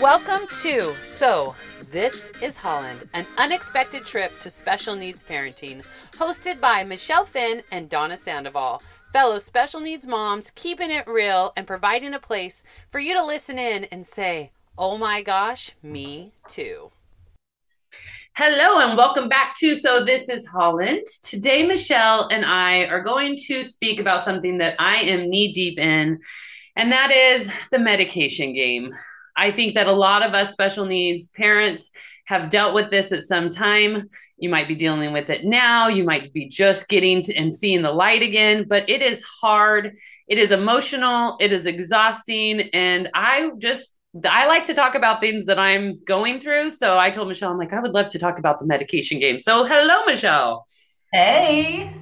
Welcome to So This is Holland, an unexpected trip to special needs parenting, hosted by Michelle Finn and Donna Sandoval, fellow special needs moms, keeping it real and providing a place for you to listen in and say, Oh my gosh, me too. Hello and welcome back to So This is Holland. Today, Michelle and I are going to speak about something that I am knee deep in, and that is the medication game. I think that a lot of us special needs parents have dealt with this at some time. You might be dealing with it now. You might be just getting to and seeing the light again, but it is hard. It is emotional. It is exhausting. And I just, I like to talk about things that I'm going through. So I told Michelle, I'm like, I would love to talk about the medication game. So hello, Michelle. Hey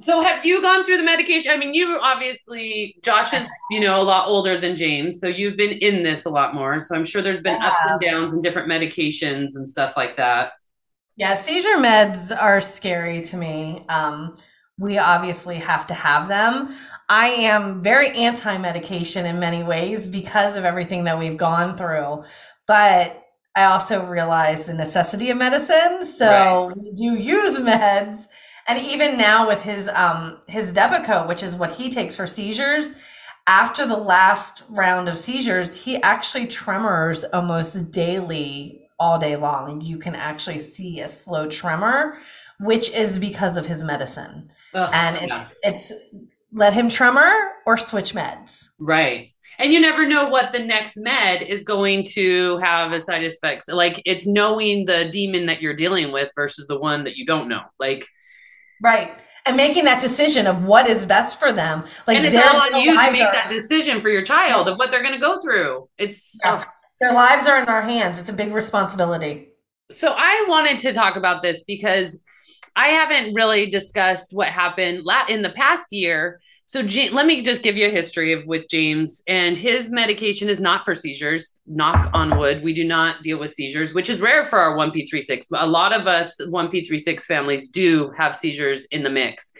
so have you gone through the medication? I mean, you obviously Josh is, you know, a lot older than James, so you've been in this a lot more. So I'm sure there's been ups and downs and different medications and stuff like that. Yeah, seizure meds are scary to me. Um, we obviously have to have them. I am very anti medication in many ways because of everything that we've gone through. But I also realize the necessity of medicine. So right. we do use meds and even now with his um his Depakote, which is what he takes for seizures, after the last round of seizures, he actually tremors almost daily all day long. You can actually see a slow tremor, which is because of his medicine. Ugh, and it's yeah. it's let him tremor or switch meds. Right. And you never know what the next med is going to have as side effects. Like it's knowing the demon that you're dealing with versus the one that you don't know. Like Right. And making that decision of what is best for them. Like and it's all on you to make are, that decision for your child of what they're going to go through. It's yeah. oh. their lives are in our hands. It's a big responsibility. So I wanted to talk about this because I haven't really discussed what happened in the past year so let me just give you a history of with James and his medication is not for seizures. Knock on wood, we do not deal with seizures, which is rare for our 1P36. A lot of us 1P36 families do have seizures in the mix.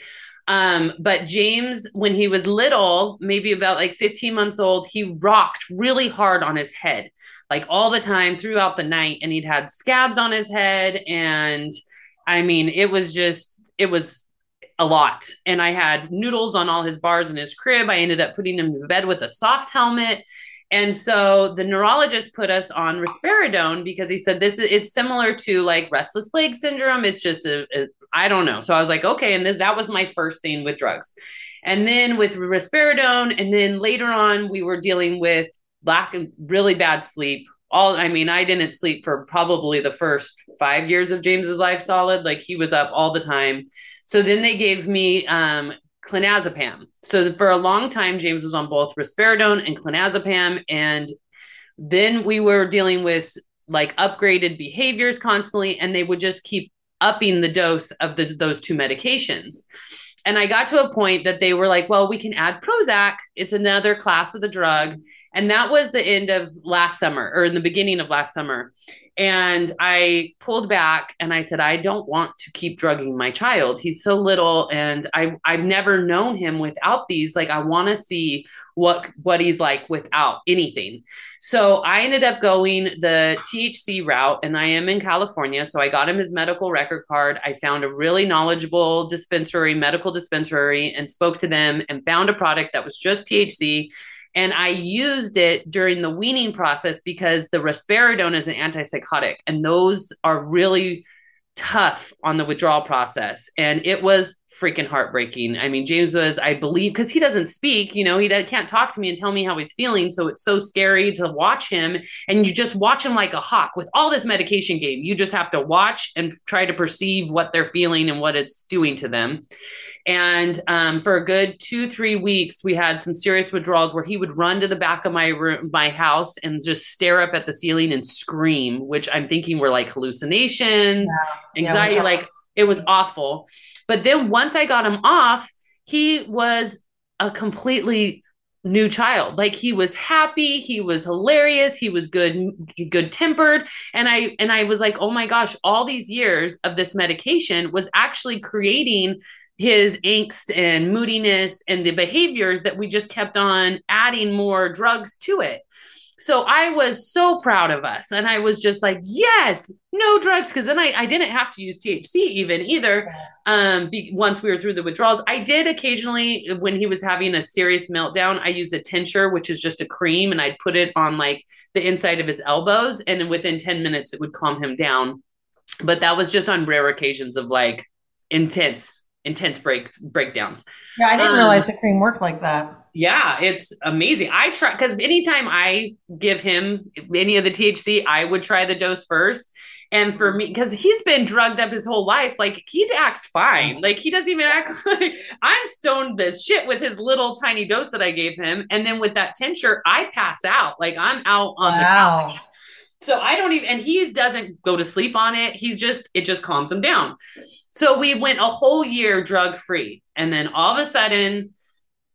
Um, but James, when he was little, maybe about like 15 months old, he rocked really hard on his head, like all the time throughout the night. And he'd had scabs on his head. And I mean, it was just, it was a lot. And I had noodles on all his bars in his crib. I ended up putting him to bed with a soft helmet. And so the neurologist put us on risperidone because he said this is it's similar to like restless leg syndrome. It's just a, a I don't know. So I was like, okay, and this, that was my first thing with drugs. And then with risperidone, and then later on we were dealing with lack of really bad sleep. All I mean, I didn't sleep for probably the first five years of James's life solid. Like he was up all the time. So then they gave me um, clonazepam. So for a long time, James was on both risperidone and clonazepam, and then we were dealing with like upgraded behaviors constantly, and they would just keep upping the dose of the, those two medications. And I got to a point that they were like, well, we can add Prozac. It's another class of the drug. And that was the end of last summer or in the beginning of last summer. And I pulled back and I said, I don't want to keep drugging my child. He's so little and I, I've never known him without these. Like, I want to see what, what he's like without anything. So I ended up going the THC route and I am in California. So I got him his medical record card. I found a really knowledgeable dispensary, medical dispensary, and spoke to them and found a product that was just THC and I used it during the weaning process because the risperidone is an antipsychotic, and those are really tough on the withdrawal process. And it was freaking heartbreaking i mean james was i believe because he doesn't speak you know he can't talk to me and tell me how he's feeling so it's so scary to watch him and you just watch him like a hawk with all this medication game you just have to watch and try to perceive what they're feeling and what it's doing to them and um, for a good two, three weeks, we had some serious withdrawals where he would run to the back of my room, my house, and just stare up at the ceiling and scream, which I'm thinking were like hallucinations, yeah. anxiety. Yeah, like it was mm. awful. But then once I got him off, he was a completely new child like he was happy he was hilarious he was good good tempered and i and i was like oh my gosh all these years of this medication was actually creating his angst and moodiness and the behaviors that we just kept on adding more drugs to it. So I was so proud of us. And I was just like, yes, no drugs. Cause then I, I didn't have to use THC even either. Um, be, once we were through the withdrawals, I did occasionally, when he was having a serious meltdown, I used a tincture, which is just a cream, and I'd put it on like the inside of his elbows. And within 10 minutes, it would calm him down. But that was just on rare occasions of like intense intense break breakdowns. Yeah, I didn't um, realize the cream worked like that. Yeah, it's amazing. I try because anytime I give him any of the THC, I would try the dose first. And for me, because he's been drugged up his whole life, like he acts fine. Like he doesn't even act like I'm stoned this shit with his little tiny dose that I gave him. And then with that tincture, I pass out. Like I'm out on wow. the couch. So I don't even, and he doesn't go to sleep on it. He's just, it just calms him down. So we went a whole year drug free. And then all of a sudden,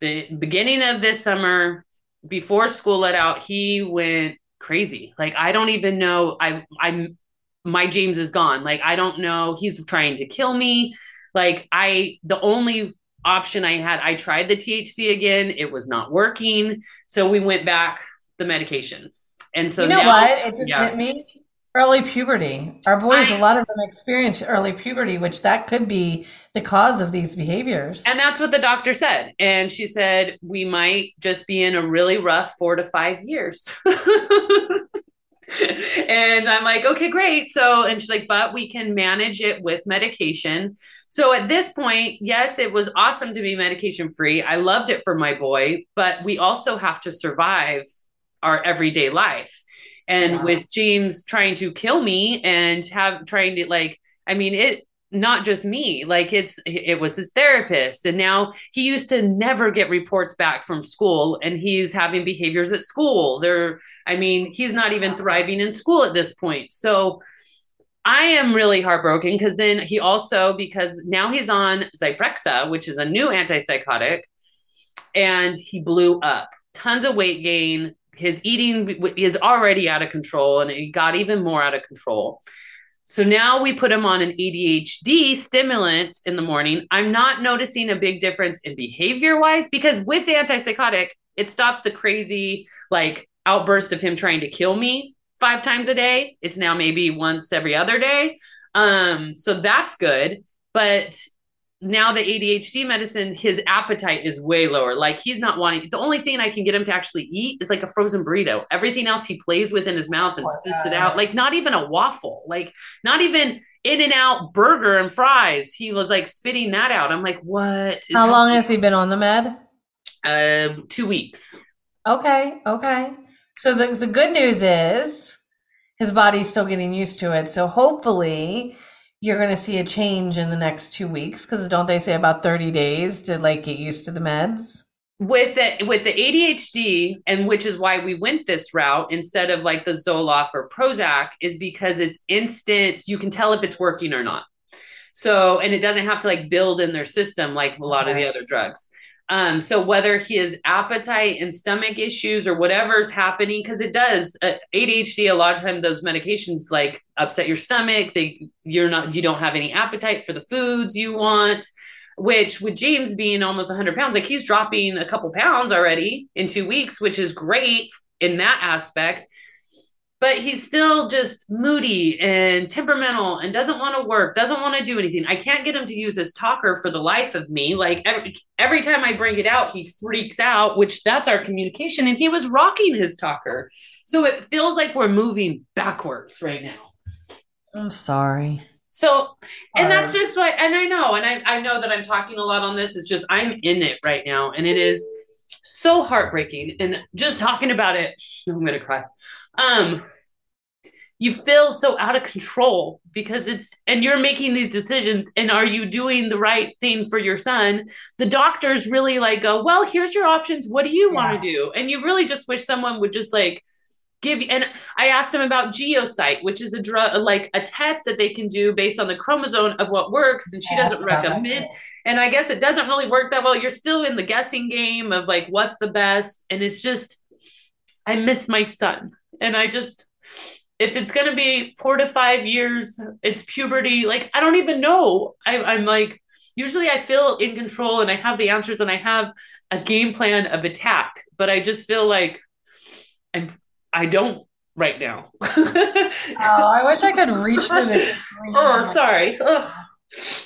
the beginning of this summer, before school let out, he went crazy. Like I don't even know. I I'm my James is gone. Like I don't know. He's trying to kill me. Like I the only option I had, I tried the THC again. It was not working. So we went back the medication. And so you know now, what? It just yeah. hit me early puberty. Our boys, I, a lot of them experience early puberty, which that could be the cause of these behaviors. And that's what the doctor said. And she said, we might just be in a really rough four to five years. and I'm like, okay, great. So, and she's like, but we can manage it with medication. So at this point, yes, it was awesome to be medication free. I loved it for my boy, but we also have to survive our everyday life and wow. with James trying to kill me and have trying to like I mean it not just me like it's it was his therapist. And now he used to never get reports back from school and he's having behaviors at school. There i mean he's not even thriving in school at this point. So i am really heartbroken because then he also because now he's on zyprexa which is a new antipsychotic and he blew up. Tons of weight gain his eating is already out of control and it got even more out of control. So now we put him on an ADHD stimulant in the morning. I'm not noticing a big difference in behavior wise because with the antipsychotic, it stopped the crazy like outburst of him trying to kill me five times a day. It's now maybe once every other day. Um, so that's good. But now the ADHD medicine, his appetite is way lower. Like he's not wanting the only thing I can get him to actually eat is like a frozen burrito. Everything else he plays with in his mouth and spits it out. Like not even a waffle, like not even in and out burger and fries. He was like spitting that out. I'm like, what? How long has he been on the med? Uh, two weeks. Okay. Okay. So the, the good news is his body's still getting used to it. So hopefully you're going to see a change in the next two weeks because don't they say about 30 days to like get used to the meds with the with the ADHD and which is why we went this route instead of like the Zoloft or Prozac is because it's instant you can tell if it's working or not. So and it doesn't have to like build in their system like a lot okay. of the other drugs. Um, so whether his appetite and stomach issues or whatever's happening, because it does uh, ADHD, a lot of times those medications like upset your stomach. They you're not you don't have any appetite for the foods you want. Which with James being almost 100 pounds, like he's dropping a couple pounds already in two weeks, which is great in that aspect but he's still just moody and temperamental and doesn't want to work, doesn't want to do anything. I can't get him to use his talker for the life of me. Like every, every time I bring it out, he freaks out, which that's our communication. And he was rocking his talker. So it feels like we're moving backwards right now. I'm sorry. So, and that's just what, and I know, and I, I know that I'm talking a lot on this. It's just I'm in it right now. And it is so heartbreaking. And just talking about it, I'm going to cry. Um, you feel so out of control because it's and you're making these decisions and are you doing the right thing for your son? The doctors really like go well here's your options. What do you yeah. want to do? And you really just wish someone would just like give you and i asked him about GeneSight which is a drug like a test that they can do based on the chromosome of what works and she doesn't recommend and i guess it doesn't really work that well. You're still in the guessing game of like what's the best and it's just i miss my son. And i just if it's going to be four to five years, it's puberty. Like, I don't even know. I, I'm like, usually I feel in control and I have the answers and I have a game plan of attack, but I just feel like I'm I don't right now. oh, I wish I could reach to this. oh, sorry. Ugh.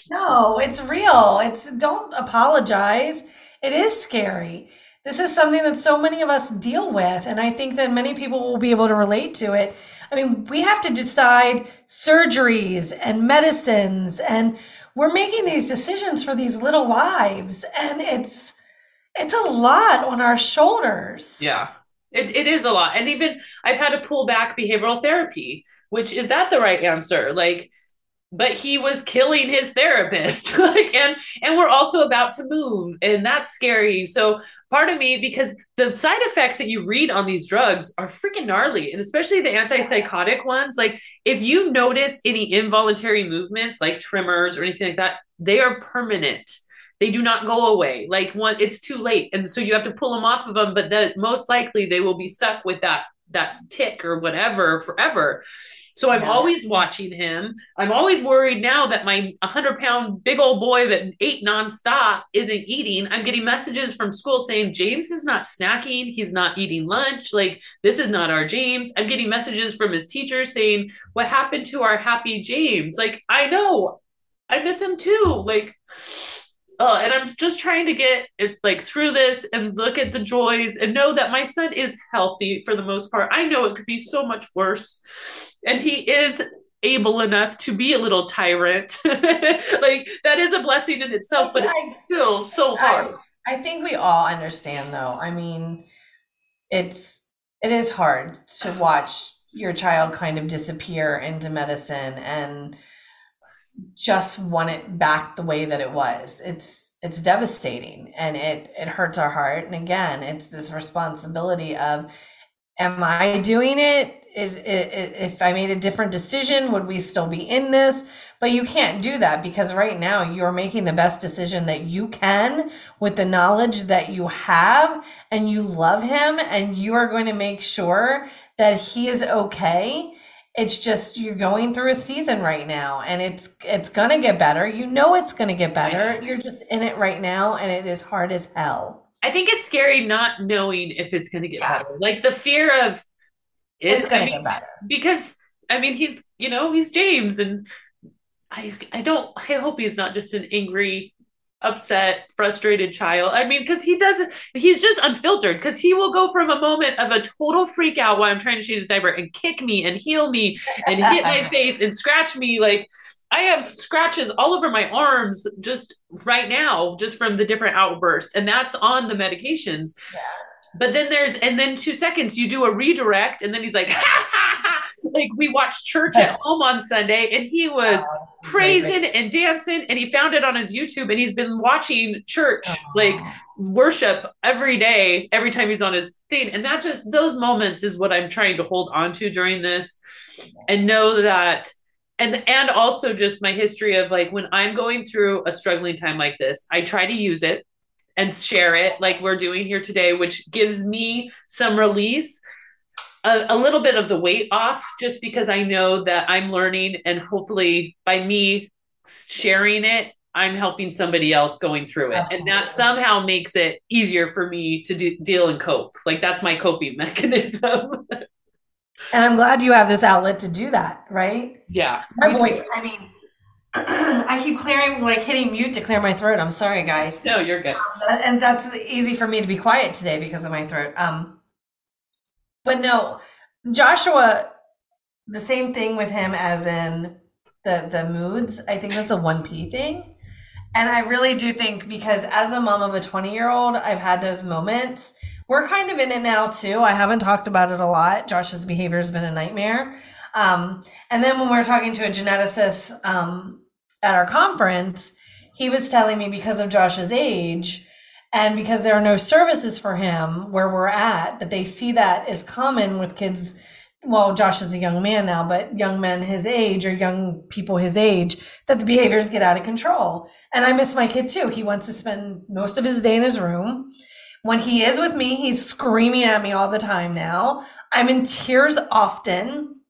No, it's real. It's don't apologize. It is scary. This is something that so many of us deal with, and I think that many people will be able to relate to it. I mean, we have to decide surgeries and medicines, and we're making these decisions for these little lives, and it's it's a lot on our shoulders. Yeah. It, it is a lot. And even I've had to pull back behavioral therapy, which is that the right answer? Like, but he was killing his therapist. Like and and we're also about to move and that's scary. So part of me because the side effects that you read on these drugs are freaking gnarly and especially the antipsychotic ones. Like if you notice any involuntary movements like tremors or anything like that they are permanent. They do not go away. Like one it's too late and so you have to pull them off of them but that most likely they will be stuck with that that tick or whatever forever so i'm yeah. always watching him. I'm always worried now that my 100 pound big old boy that ate nonstop isn't eating. I'm getting messages from school saying james is not snacking. He's not eating lunch. Like this is not our james. I'm getting messages from his teacher saying what happened to our happy james? Like i know. I miss him too. Like oh, and I'm just trying to get it like through this and look at the joys and know that my son is healthy for the most part. I know it could be so much worse, and he is able enough to be a little tyrant. like that is a blessing in itself, but it's still so hard. I, I think we all understand, though. I mean, it's it is hard to watch your child kind of disappear into medicine and just want it back the way that it was. It's it's devastating and it it hurts our heart. And again, it's this responsibility of am I doing it? Is it, if I made a different decision, would we still be in this? But you can't do that because right now you're making the best decision that you can with the knowledge that you have and you love him and you are going to make sure that he is okay it's just you're going through a season right now and it's it's to get better. You know it's to get better. you're just in it right now and it is hard as hell. I think it's scary not knowing if it's to get yeah. better. Like the fear of it's, it's going to get better. because i mean he's you know he's james and i i don't i hope he's not just an angry upset, frustrated child. I mean, because he doesn't, he's just unfiltered because he will go from a moment of a total freak out while I'm trying to change his diaper and kick me and heel me and hit my face and scratch me. Like, I have scratches all over my arms just right now, just from the different outbursts. And that's on the medications. Yeah. But then there's, and then two seconds, you do a redirect, and then he's like, ha ha ha like we watched church at home on Sunday and he was oh, praising and dancing and he found it on his YouTube and he's been watching church oh. like worship every day every time he's on his thing. And that just those moments is what I'm trying to hold on to during this and know that and and also just my history of like when I'm going through a struggling time like this I try to use it and share it like we're doing here today which gives me some release a, a, little bit of the weight off just because I know that I'm learning and hopefully by me sharing it, I'm helping somebody else going through it. Absolutely. And that somehow makes it easier for me to do, deal and cope. Like that's my coping mechanism. and I'm glad you have this outlet to do that, right? Yeah. My voice, I mean, I keep clearing, like hitting mute to clear my throat. I'm sorry, guys. No, you're good. Um, and that's easy for me to be quiet today because of my throat. Um, but no, Joshua, the same thing with him as in the the moods. I think that's a one P thing. And I really do think because as a mom of a 20 year old, I've had those moments. We're kind of in it now too. I haven't talked about it a lot. Josh's behavior has been a nightmare. Um, and then when we were talking to a geneticist um, at our conference, he was telling me because of Josh's age, and because there are no services for him where we're at, that they see that as common with kids. Well, Josh is a young man now, but young men his age or young people his age, that the behaviors get out of control. And I miss my kid too. He wants to spend most of his day in his room. When he is with me, he's screaming at me all the time now. I'm in tears often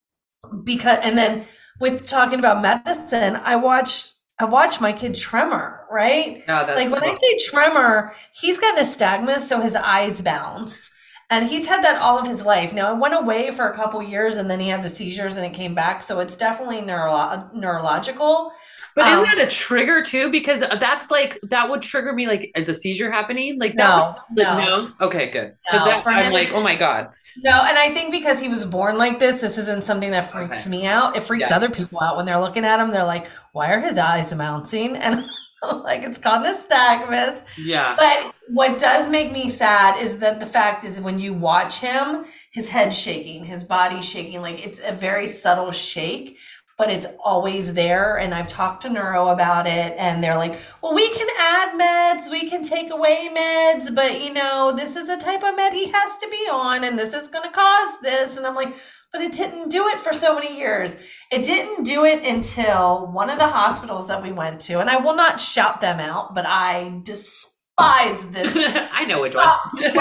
because, and then with talking about medicine, I watch I watched my kid tremor, right? Yeah, that's like when I say tremor, he's got nystagmus, so his eyes bounce. And he's had that all of his life. Now, it went away for a couple years and then he had the seizures and it came back. So it's definitely neuro- neurological. But Um, isn't that a trigger too? Because that's like that would trigger me. Like, is a seizure happening? Like, that No, would- like, no. no. Okay, good. Because No, I'm him- like, oh my god. No, and I think because he was born like this, this isn't something that freaks Okay. me out. It freaks Yeah. other people out when they're looking at him. They're like, why are his eyes bouncing? And like, it's called nystagmus. Yeah. But what does make me sad is that the fact is when you watch him, his head shaking, his body shaking. Like it's a very subtle shake, but it's always there. And I've talked to neuro about it, and they're like, well, we can add meds, we can take away meds, but you know, this is a type of med he has to be on, and this is going to cause this. And I'm like, but it didn't do it for so many years. It didn't do it until one of the hospitals that we went to, and I will not shout them out, but I despise this I know which one. top 12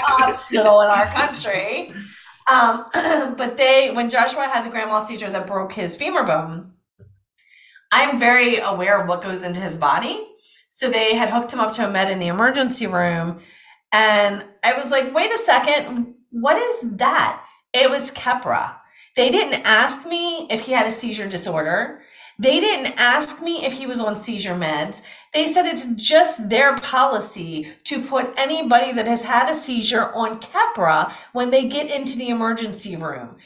hospital in our country. Um, but they, when Joshua had the grand mal seizure that broke his femur bone, I'm very aware of what goes into his body. So they had hooked him up to a med in the emergency room. And I was like, wait a second, what is that? It was Keppra. They didn't ask me if he had a seizure disorder. They didn't ask me if he was on seizure meds. They said it's just their policy to put anybody that has had a seizure on Keppra when they get into the emergency room.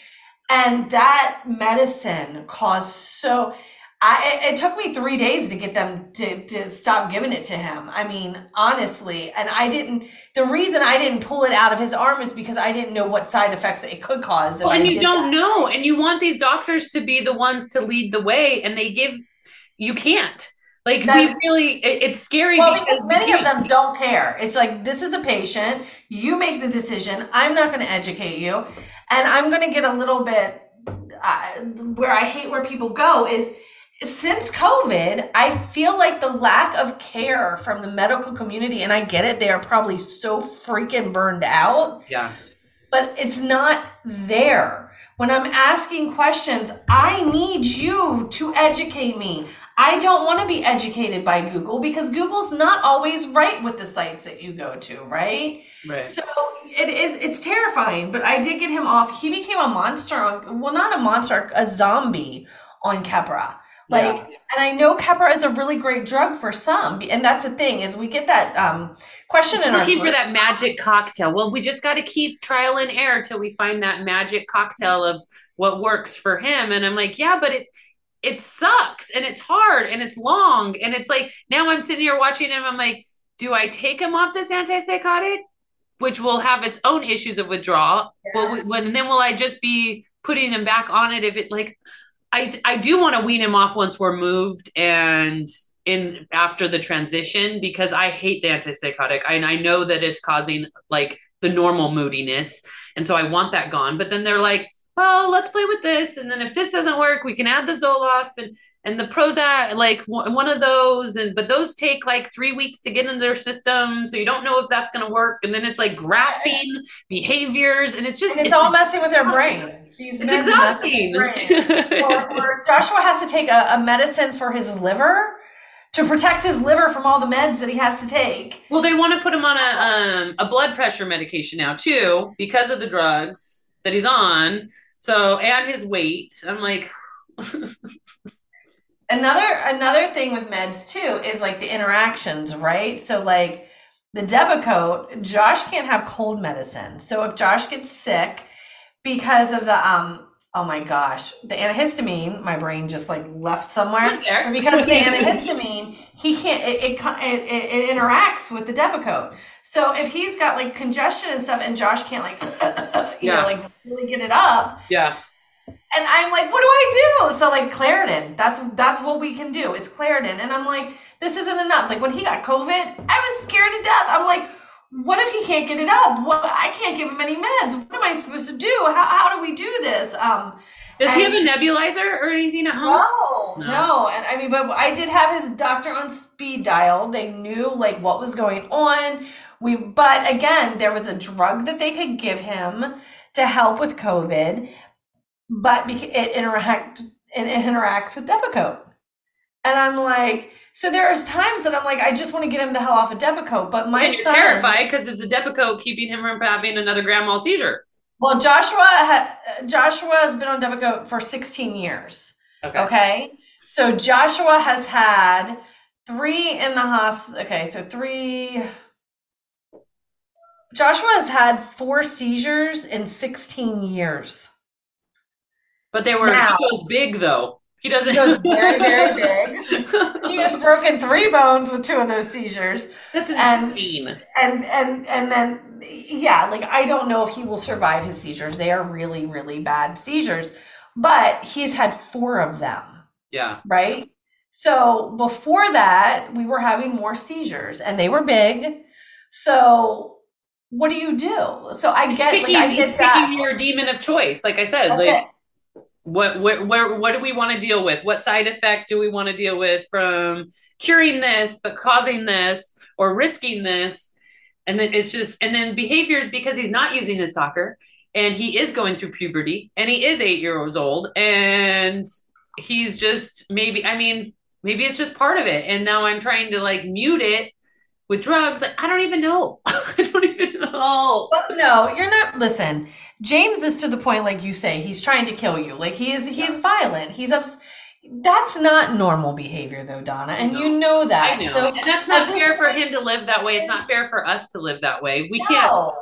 And that medicine caused so I it, took me three days to get them to, to stop giving it to him. I mean, honestly, and I didn't the reason I didn't pull it out of his arm is because I didn't know what side effects it could cause. Well, I and you don't that. know, and you want these doctors to be the ones to lead the way, and they give you can't. Like we really, it, it's scary Well, because, because many of them don't care. It's like this is a patient. You make the decision. I'm not going to educate you, and I'm going to get a little bit uh, where I hate where people go is since COVID. I feel like the lack of care from the medical community, and I get it. They are probably so freaking burned out Yeah, but it's not there. When I'm asking questions, I need you to educate me. I don't want to be educated by Google because Google's not always right with the sites that you go to, right? right. So it is it's terrifying, but I did get him off. He became a monster on well not a monster, a zombie on Keppra. Like Yeah. and I know Keppra is a really great drug for some. And that's the thing is we get that um question in looking for that magic cocktail. Well, we just got to keep trial and error till we find that magic cocktail of what works for him. And I'm like, yeah, but it it sucks and it's hard and it's long and it's like now I'm sitting here watching him. I'm like, do I take him off this antipsychotic, which will have its own issues of withdrawal? Well, we- when then will I just be putting him back on it if it like I I do want to wean him off once we're moved and in after the transition because I hate the antipsychotic and I know that it's causing like the normal moodiness and so I want that gone but then they're like well let's play with this and then if this doesn't work we can add the Zoloft and and the Prozac like one one of those and but those take like 3 weeks to get into their system so you don't know if that's going to work and then it's like graphing behaviors and it's just and it's all messing with their brain. These it's meds mess with exhausting brain. or, or Joshua has to take a, a medicine for his liver to protect his liver from all the meds that he has to take. Well, they want to put him on a um, a blood pressure medication now too because of the drugs that he's on. So and his weight. I'm like, Another another thing with meds too is like the interactions, right? So like the Depakote, Josh can't have cold medicine. So if Josh gets sick because of the um oh my gosh, the antihistamine, my brain just like left somewhere. Because the antihistamine, he can't. It it, it it it interacts with the Depakote. So if he's got like congestion and stuff, and Josh can't like, you Yeah. know, like really get it up, yeah, and I'm like, what do I do? So like Claritin, that's that's what we can do. It's Claritin, and I'm like, this isn't enough. Like when he got COVID, I was scared to death. I'm like. What if he can't get it up? What I can't give him any meds. What am I supposed to do? How, how do we do this? Um, does he have a nebulizer or anything at home? no, No. no, And I mean, but I did have his doctor on speed dial. They knew like what was going on. We, but again, there was a drug that they could give him to help with COVID, but it interact it interacts with Depakote. And I'm like, so there's times that I'm like, I just want to get him the hell off of Depakote. But my and you're son, terrified because it's a Depakote keeping him from having another grand mal seizure. Well, Joshua ha- Joshua has been on Depakote for 16 years. Okay. Okay. So Joshua has had three in the hospital. Okay, so three. Joshua has had four seizures in 16 years. But they were Now- he goes big though. He doesn't He goes very, very big. He has broken three bones with two of those seizures. That's and- insane. And and and then yeah, like I don't know if he will survive his seizures. They are really, really bad seizures. But he's had four of them. yeah. right? So before that, we were having more seizures and they were big. So what do you do? So I get like I get that. picking your demon of choice. Like I said, That's like it. What what where what do we want to deal with? What side effect do we want to deal with from curing this but causing this or risking this? And then it's just and then behaviors because he's not using his talker and he is going through puberty and he is eight years old and he's just maybe i mean maybe it's just part of it. And now i'm trying to like mute it with drugs. I don't even know. I don't even know. But no, you're not. Listen, James is to the point, like you say, he's trying to kill you. Like he is, he's violent. He's up. That's not normal behavior, though, Donna, and No. you know that. I know. So and that's not fair for him to live that way. It's not fair for us to live that way. We can't.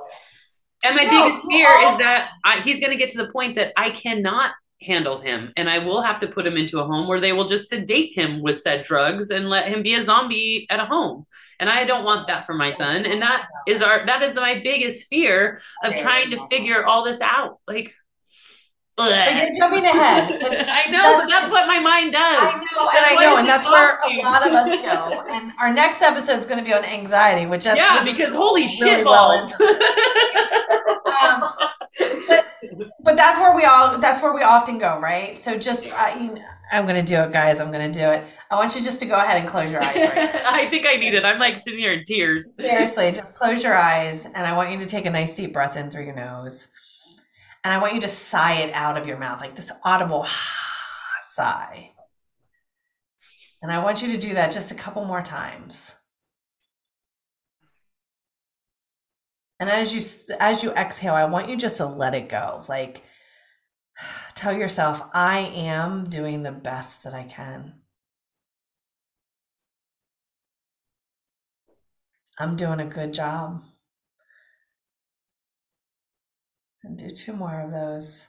And my No, biggest fear is that I, he's going to get to the point that I cannot handle him and I will have to put him into a home where they will just sedate him with said drugs and let him be a zombie at a home. And I don't want that for my son. And that is our that is my biggest fear of trying to figure all this out. Like you're jumping ahead. I know, but that's what my mind does. I know, and I know, and that's where a lot of us go. And our next episode is going to be on anxiety, which that's yeah, because holy really shit well balls. Um, but but that's where we all that's where we often go, right? So just I, you know, I'm going to do it, guys. I'm going to do it. I want you just to go ahead and close your eyes right. I think I need it. I'm like sitting here in tears. Seriously, just close your eyes, and I want you to take a nice deep breath in through your nose, and I want you to sigh it out of your mouth, like this audible sigh. And I want you to do that just a couple more times. And as you as you exhale, I want you just to let it go. Like tell yourself, I am doing the best that I can. I'm doing a good job. And do two more of those.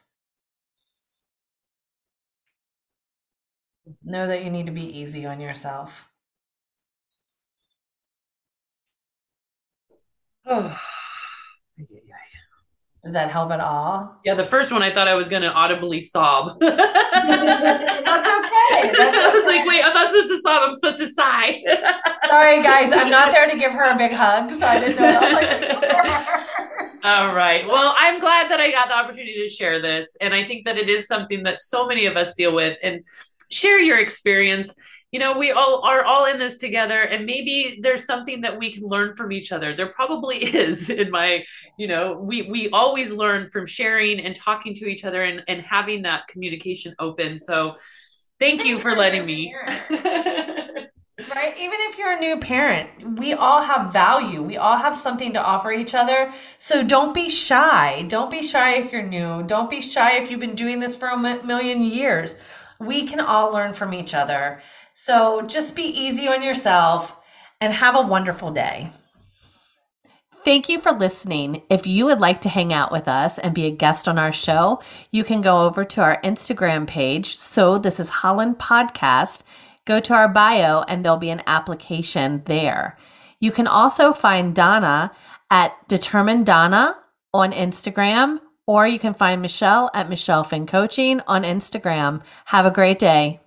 Know that you need to be easy on yourself. Oh. Did that help at all? Yeah, the first one I thought I was gonna audibly sob. That's okay. That's I was okay. like, wait, I'm not supposed to sob. I'm supposed to sigh. Sorry, guys. I'm not there to give her a big hug, so I didn't know I. All right. Well, I'm glad that I got the opportunity to share this, and I think that it is something that so many of us deal with. And share your experience. You know, we all are all in this together, and maybe there's something that we can learn from each other. There probably is. In my, you know, we we always learn from sharing and talking to each other and and having that communication open. So, thank you for letting me. Right? Even if you're a new parent, we all have value. We all have something to offer each other. So don't be shy. Don't be shy if you're new. Don't be shy if you've been doing this for a million years. We can all learn from each other. So just be easy on yourself and have a wonderful day. Thank you for listening. If you would like to hang out with us and be a guest on our show, you can go over to our Instagram page. So this is Holland Podcast. Go to our bio and there'll be an application there. You can also find Donna at Determined Donna on Instagram, or you can find Michelle at Michelle Finn Coaching on Instagram. Have a great day.